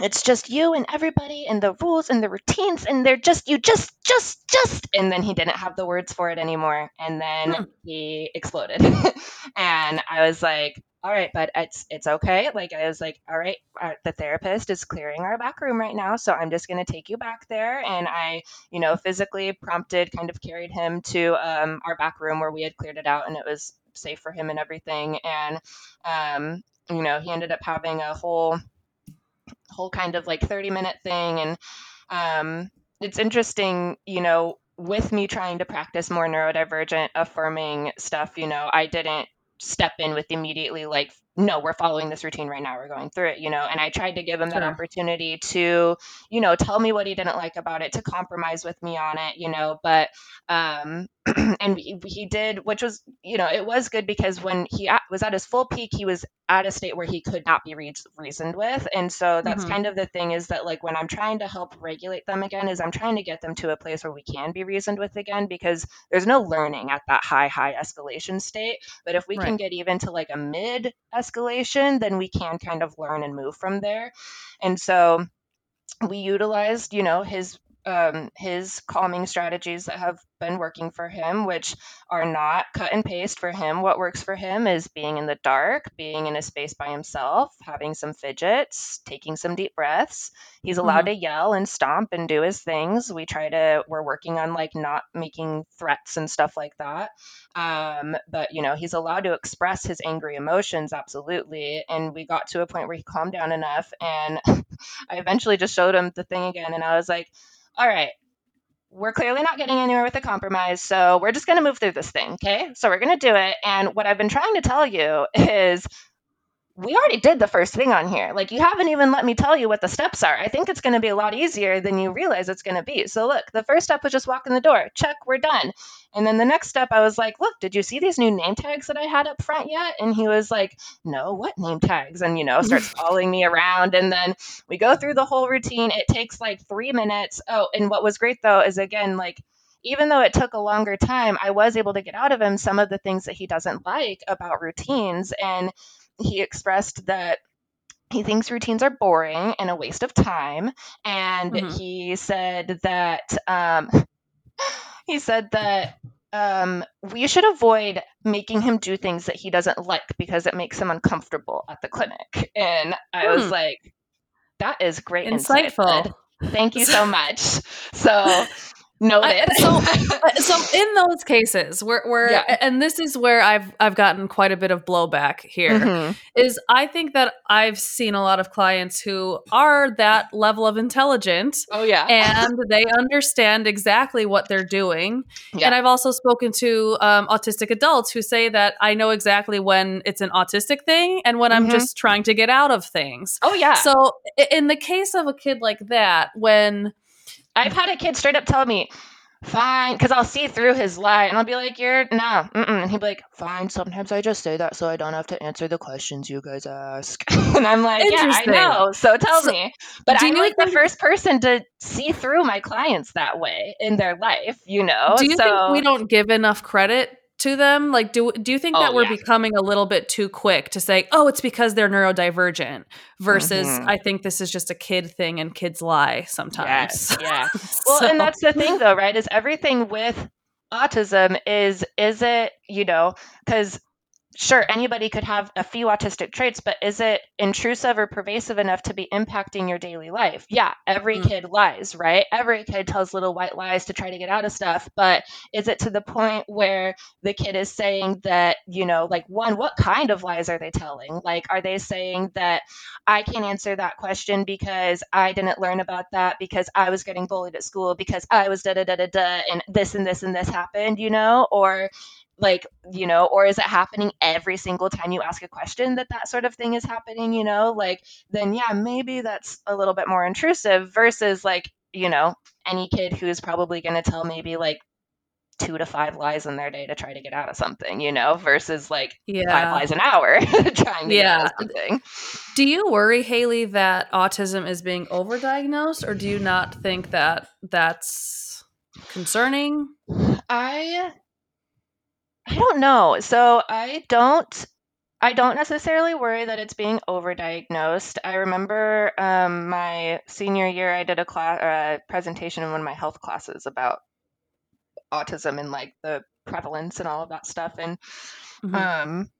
it's just you and everybody and the rules and the routines and they're just you just just just and then he didn't have the words for it anymore and then Hmm. he exploded. And i was like all right but it's it's okay. Like i was like all right our, the therapist is clearing our back room right now so i'm just going to take you back there. And i you know physically prompted kind of carried him to um, our back room where we had cleared it out and it was safe for him and everything. And um, you know he ended up having a whole whole kind of like 30 minute thing and um, it's interesting you know with me trying to practice more neurodivergent affirming stuff you know i didn't step in with immediately like no, we're following this routine right now. We're going through it, you know. And I tried to give him that Sure. opportunity to, you know, tell me what he didn't like about it, to compromise with me on it, you know. But, um, and he, did, which was, you know, it was good because when he was at his full peak, he was at a state where he could not be re- reasoned with. And so that's Mhm. kind of the thing is that, like, when I'm trying to help regulate them again, is I'm trying to get them to a place where we can be reasoned with again because there's no learning at that high, high escalation state. But if we can get even to like a mid escalation, then we can kind of learn and move from there. And so we utilized, you know, his um, his calming strategies that have been working for him, which are not cut and paste for him. What works for him is being in the dark, being in a space by himself, having some fidgets, taking some deep breaths. He's allowed to yell and stomp and do his things. We try to, we're working on like not making threats and stuff like that. Um, but, you know, he's allowed to express his angry emotions, absolutely. And we got to a point where he calmed down enough. And I eventually just showed him the thing again. And I was like, all right, we're clearly not getting anywhere with the compromise. So we're just going to move through this thing. Okay. So we're going to do it. And what I've been trying to tell you is we already did the first thing on here. Like, you haven't even let me tell you what the steps are. I think it's going to be a lot easier than you realize it's going to be. So, look, the first step was just walk in the door. Check, we're done. And then the next step, I was like, look, did you see these new name tags that I had up front yet? And he was like, no, what name tags? And, you know, starts following me around. And then we go through the whole routine. It takes like three minutes. Oh, and what was great though is again, like, even though it took a longer time, I was able to get out of him some of the things that he doesn't like about routines. And he expressed that he thinks routines are boring and a waste of time. And Mhm. he said that um, he said that um, we should avoid making him do things that he doesn't like because it makes him uncomfortable at the clinic. And I was Hmm. like, that is great Insightful. bud. Thank you so much. So noted. I- so- Uh, so in those cases where where Yeah. and this is where I've I've gotten quite a bit of blowback here is Mhm. I think that I've seen a lot of clients who are that level of intelligent Oh yeah. and they understand exactly what they're doing. Yeah. And I've also spoken to um, autistic adults who say that I know exactly when it's an autistic thing and when I'm Mhm. just trying to get out of things. oh yeah. So in the case of a kid like that, when I've had a kid straight up tell me, fine, because I'll see through his lie and I'll be like, you're, no, mm-mm. and he'd be like, fine, sometimes I just say that so I don't have to answer the questions you guys ask. and I'm like, yeah, I know, so tell So, me. But I'm you like the first person to see through my clients that way in their life, you know? do you so, think we don't give enough credit to them? Like, do do you think that Oh, we're yeah. becoming a little bit too quick to say, "Oh, it's because they're neurodivergent," versus Mhm. I think this is just a kid thing and kids lie sometimes. Yes, yeah. Well, and that's the thing though, right? Is everything with autism is is it, you know, cuz sure anybody could have a few autistic traits, but is it intrusive or pervasive enough to be impacting your daily life? Yeah, every Mm. kid lies, right? Every kid tells little white lies to try to get out of stuff, but is it to the point where the kid is saying that, you know, like one, what kind of lies are they telling? Like are they saying that I can't answer that question because I didn't learn about that because I was getting bullied at school because I was da da da da da and this and this and this happened, you know, or like you know or is it happening every single time you ask a question that that sort of thing is happening you know like then yeah maybe that's a little bit more intrusive versus like you know any kid who's probably going to tell maybe like two to five lies in their day to try to get out of something you know versus like yeah. five lies an hour trying to get out of Yeah. something Do you worry, Hailey, that autism is being overdiagnosed, or do you not think that that's concerning? I I don't know. So I don't I don't necessarily worry that it's being overdiagnosed. I remember um, my senior year, I did a class, uh, presentation in one of my health classes about autism and like the prevalence and all of that stuff. And Mhm. um,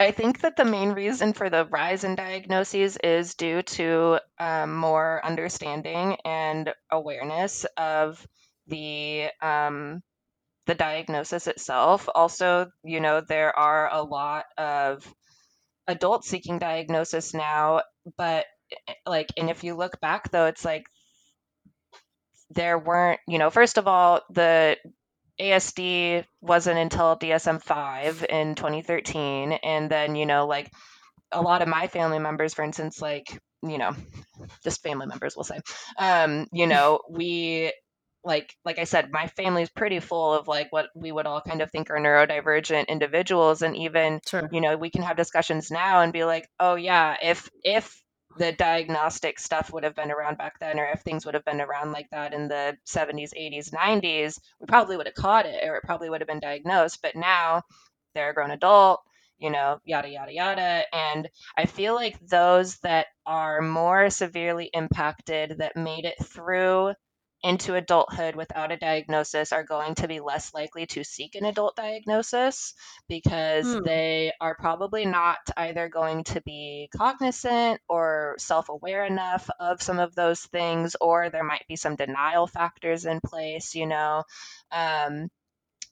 I think that the main reason for the rise in diagnoses is due to um, more understanding and awareness of the um, the diagnosis itself. Also, you know, there are a lot of adults seeking diagnosis now, but eh, like, and if you look back though, it's like there weren't, you know, first of all, the ASD wasn't until DSM 5 in 2013. And then, you know, like a lot of my family members, for instance, like, you know, just family members, we'll say, um, you know, we like like I said, my family is pretty full of like what we would all kind of think are neurodivergent individuals, and even Sure. you know we can have discussions now and be like, oh yeah, if if the diagnostic stuff would have been around back then, or if things would have been around like that in the 70s, 80s, 90s, we probably would have caught it, or it probably would have been diagnosed. But now they're a grown adult, you know, yada yada yada, and I feel like those that are more severely impacted that made it through into adulthood without a diagnosis are going to be less likely to seek an adult diagnosis because Hmm. they are probably not either going to be cognizant or self aware enough of some of those things, or there might be some denial factors in place, you know. Um,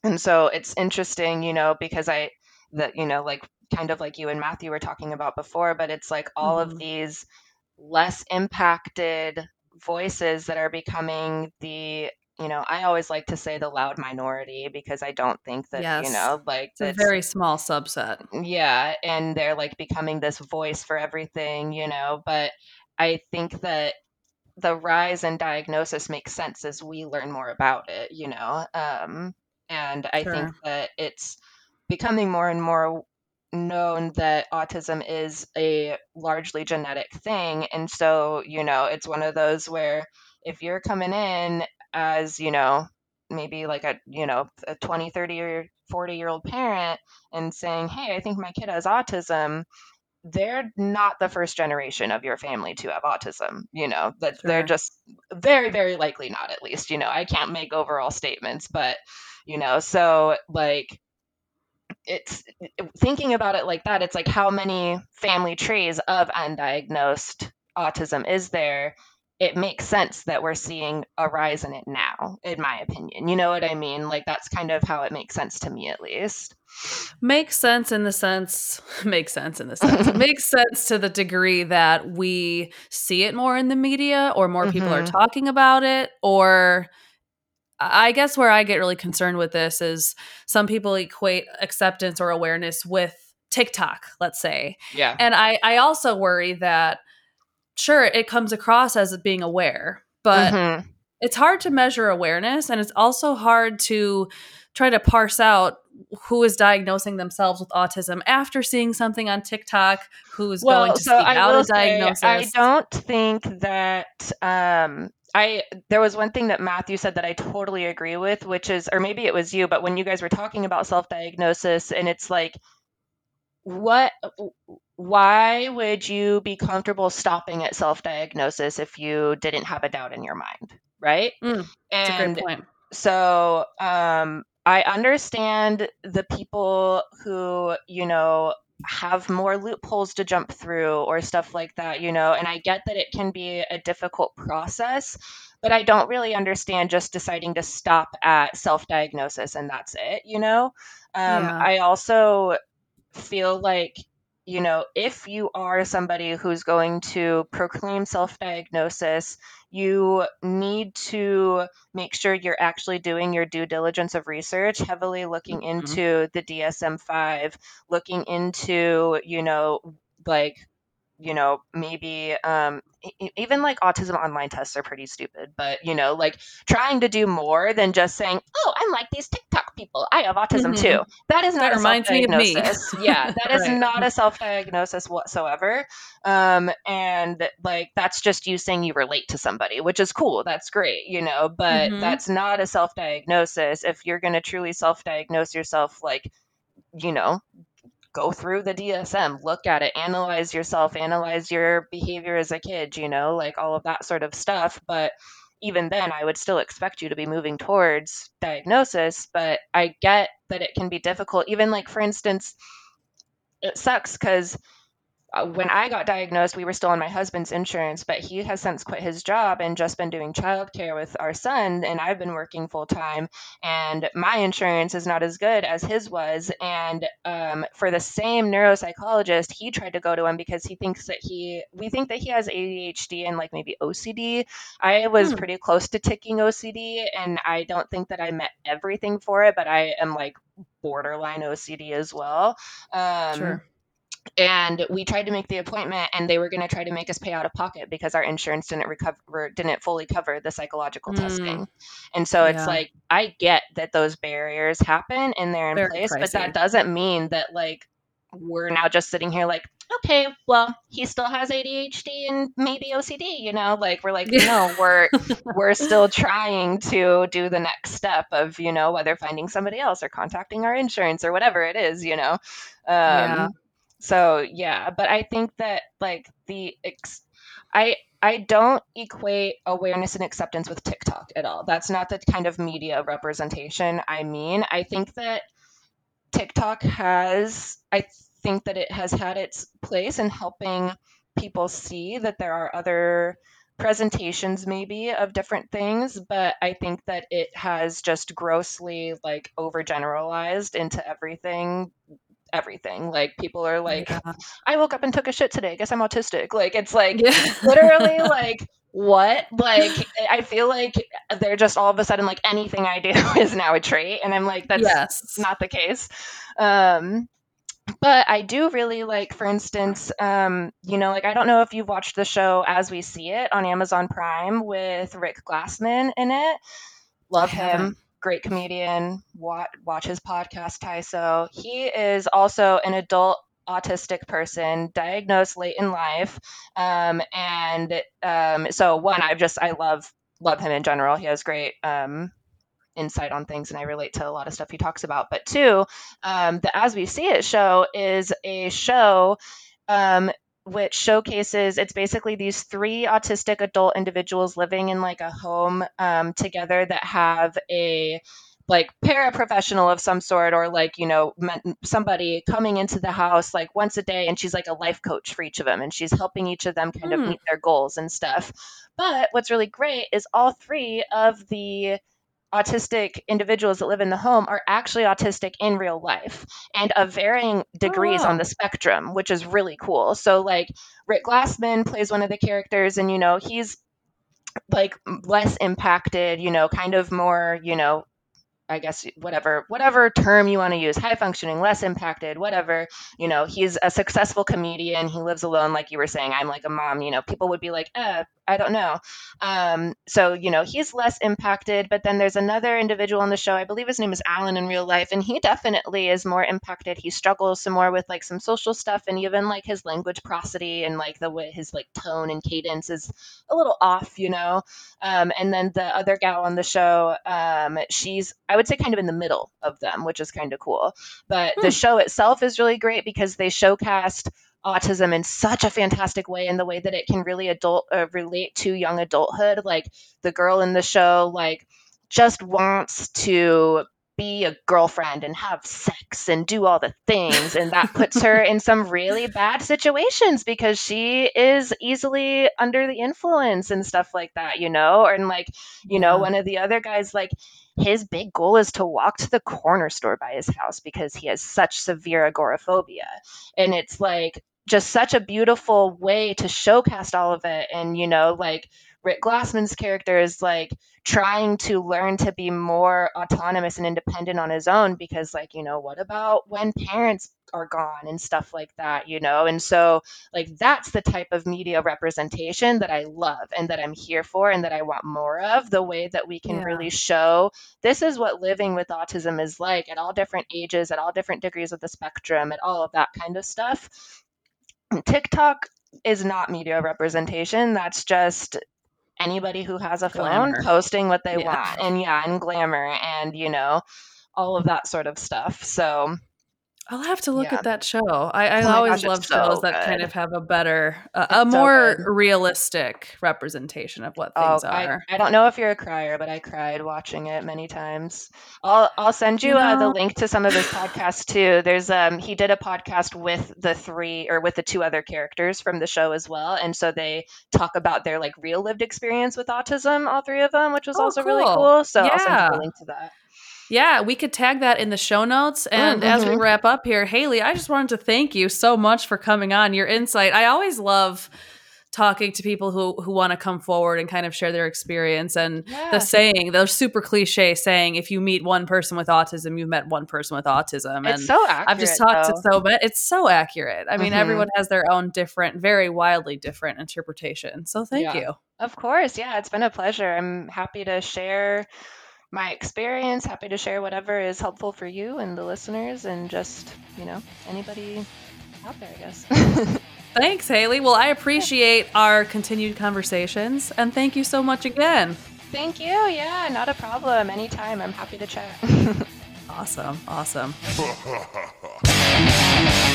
and so it's interesting, you know, because I, that, you know, like kind of like you and Matthew were talking about before, but it's like all of Mhm. these less impacted voices that are becoming the you know i always like to say the loud minority because i don't think that you know like It's a very small subset. yeah and they're like becoming this voice for everything you know but i think that the rise in diagnosis makes sense as we learn more about it you know um and i think that it's becoming more and more known that autism is a largely genetic thing and so you know it's one of those where if you're coming in as you know maybe like a you know a 20 30 or 40 year old parent and saying hey i think my kid has autism they're not the first generation of your family to have autism you know that they're just very very likely not at least you know i can't make overall statements but you know so like it's thinking about it like that it's like how many family trees of undiagnosed autism is there it makes sense that we're seeing a rise in it now in my opinion you know what i mean like that's kind of how it makes sense to me at least Makes sense in the sense makes sense in the sense. It makes sense to the degree that we see it more in the media or more people are Mhm. talking about it or I guess where I get really concerned with this is some people equate acceptance or awareness with TikTok, let's say. yeah And I I also worry that sure it comes across as being aware, but Mhm. it's hard to measure awareness and it's also hard to try to parse out who is diagnosing themselves with autism after seeing something on TikTok, who's going to seek out a diagnosis. I don't think that um I there was one thing that Matthew said that I totally agree with, which is or maybe it was you, but when you guys were talking about self-diagnosis and it's like what why would you be comfortable stopping at self-diagnosis if you didn't have a doubt in your mind, right? Mm, That's a great point. so um, I understand the people who, you know, have more loopholes to jump through or stuff like that, you know, and I get that it can be a difficult process, but I don't really understand just deciding to stop at self diagnosis and that's it, you know. Um, Yeah. I also feel like you know if you are somebody who's going to proclaim self-diagnosis you need to make sure you're actually doing your due diligence of research heavily looking Mhm. into the dsm-5 looking into you know like you know maybe um even like autism online tests are pretty stupid but you know like trying to do more than just saying oh i'm like these tiktok people i have autism Mhm. too that is That not a reminds me of me. yeah that is Right. not a self-diagnosis whatsoever um and like that's just you saying you relate to somebody which is cool that's great you know but Mhm. that's not a self-diagnosis if you're going to truly self-diagnose yourself like you know go through the DSM, look at it, analyze yourself, analyze your behavior as a kid, you know, like all of that sort of stuff. But even then, I would still expect you to be moving towards diagnosis. But I get that it can be difficult. Even like, for instance, it sucks because when I got diagnosed, we were still on my husband's insurance, but he has since quit his job and just been doing childcare with our son. And I've been working full time, and my insurance is not as good as his was. And um, for the same neuropsychologist, he tried to go to him because he thinks that he, we think that he has ADHD and like maybe OCD. I was Hmm. pretty close to ticking OCD, and I don't think that I met everything for it, but I am like borderline OCD as well. Um, Sure. And we tried to make the appointment and they were going to try to make us pay out of pocket because our insurance didn't recover didn't fully cover the psychological mm. testing and so it's yeah. like i get that those barriers happen and they're in place pricey. but that doesn't mean that like we're now just sitting here like okay well he still has adhd and maybe ocd you know like we're like no we're we're still trying to do the next step of you know whether finding somebody else or contacting our insurance or whatever it is you know um, yeah so yeah, but I think that like the ex- I I don't equate awareness and acceptance with TikTok at all. That's not the kind of media representation I mean. I think that TikTok has I think that it has had its place in helping people see that there are other presentations maybe of different things but i think that it has just grossly like overgeneralized into everything everything. Like people are like, yeah. I woke up and took a shit today. Guess I'm autistic. Like it's like yeah. literally like what? Like I feel like they're just all of a sudden like anything I do is now a trait, and I'm like that's yes. not the case. Um, but I do really like, for instance, um, you know, like I don't know if you've watched the show As We See It on Amazon Prime with Rick Glassman in it. Love him great comedian. Watch, watch his podcast, Tyso. He is also an adult autistic person diagnosed late in life um, and um, so one i just i love love him in general he has great um, insight on things and i relate to a lot of stuff he talks about but two um, the as we see it show is a show um, which showcases it's basically these three autistic adult individuals living in like a home um, together that have a like paraprofessional of some sort or like you know somebody coming into the house like once a day and she's like a life coach for each of them and she's helping each of them kind mm. of hmm. meet their goals and stuff but what's really great is all three of the autistic individuals that live in the home are actually autistic in real life and of varying degrees oh. on the spectrum, which is really cool. So, like, Rick Glassman plays one of the characters, and, you know, he's like less impacted, you know, kind of more, you know, I guess whatever whatever term you want to use, high functioning, less impacted, whatever. You know, he's a successful comedian. He lives alone, like you were saying. I'm like a mom. You know, people would be like, eh, I don't know. Um, so, you know, he's less impacted. But then there's another individual on the show. I believe his name is Alan in real life. And he definitely is more impacted. He struggles some more with like some social stuff and even like his language prosody and like the way his like tone and cadence is a little off, you know. Um, and then the other gal on the show, um, she's, I would say, kind of in the middle of them, which is kind of cool. But hmm. the show itself is really great because they showcast autism in such a fantastic way in the way that it can really adult uh, relate to young adulthood. Like the girl in the show like just wants to be a girlfriend and have sex and do all the things and that puts her in some really bad situations because she is easily under the influence and stuff like that you know? And like you know one of the other guys like his big goal is to walk to the corner store by his house because he has such severe agoraphobia. And it's like just such a beautiful way to showcast all of it. And you know like rick glassman's character is like trying to learn to be more autonomous and independent on his own because like you know what about when parents are gone and stuff like that you know? And so like that's the type of media representation that i love and that i'm here for and that i want more of the way that we can yeah. really show this is what living with autism is like at all different ages at all different degrees of the spectrum at all of that kind of stuff TikTok is not media representation. That's just anybody who has a phone glamour. posting what they yeah. want. And yeah, and glamour and, you know, all of that sort of stuff. So I'll have to look yeah. at that show. I, I oh always gosh, love shows so that kind of have a better, uh, a more so realistic representation of what things oh, are. I, I, don't know if you're a crier, but I cried watching it many times. I'll I'll send you, you uh, the link to some of his podcasts too. There's um he did a podcast with the three or with the two other characters from the show as well, and so they talk about their like real lived experience with autism, all three of them, which was oh, also cool. really cool. So yeah. I'll send you the link to that. Yeah, we could tag that in the show notes. And mm-hmm. as we mm-hmm. wrap up here, Hailey, I just wanted to thank you so much for coming on. Your insight. I always love talking to people who who want to come forward and kind of share their experience and Yeah. the saying the super cliche saying if you meet one person with autism you've met one person with autism and so accurate. I've just talked though. to so many it's so accurate I mean Mhm. everyone has their own different very wildly different interpretation so thank Yeah. you Of course, yeah, it's been a pleasure. I'm happy to share my experience, happy to share whatever is helpful for you and the listeners, and just, you know, anybody out there, I guess. thanks Hailey well I appreciate our continued conversations and thank you so much again Thank you. Yeah, not a problem. Anytime. I'm happy to chat. awesome awesome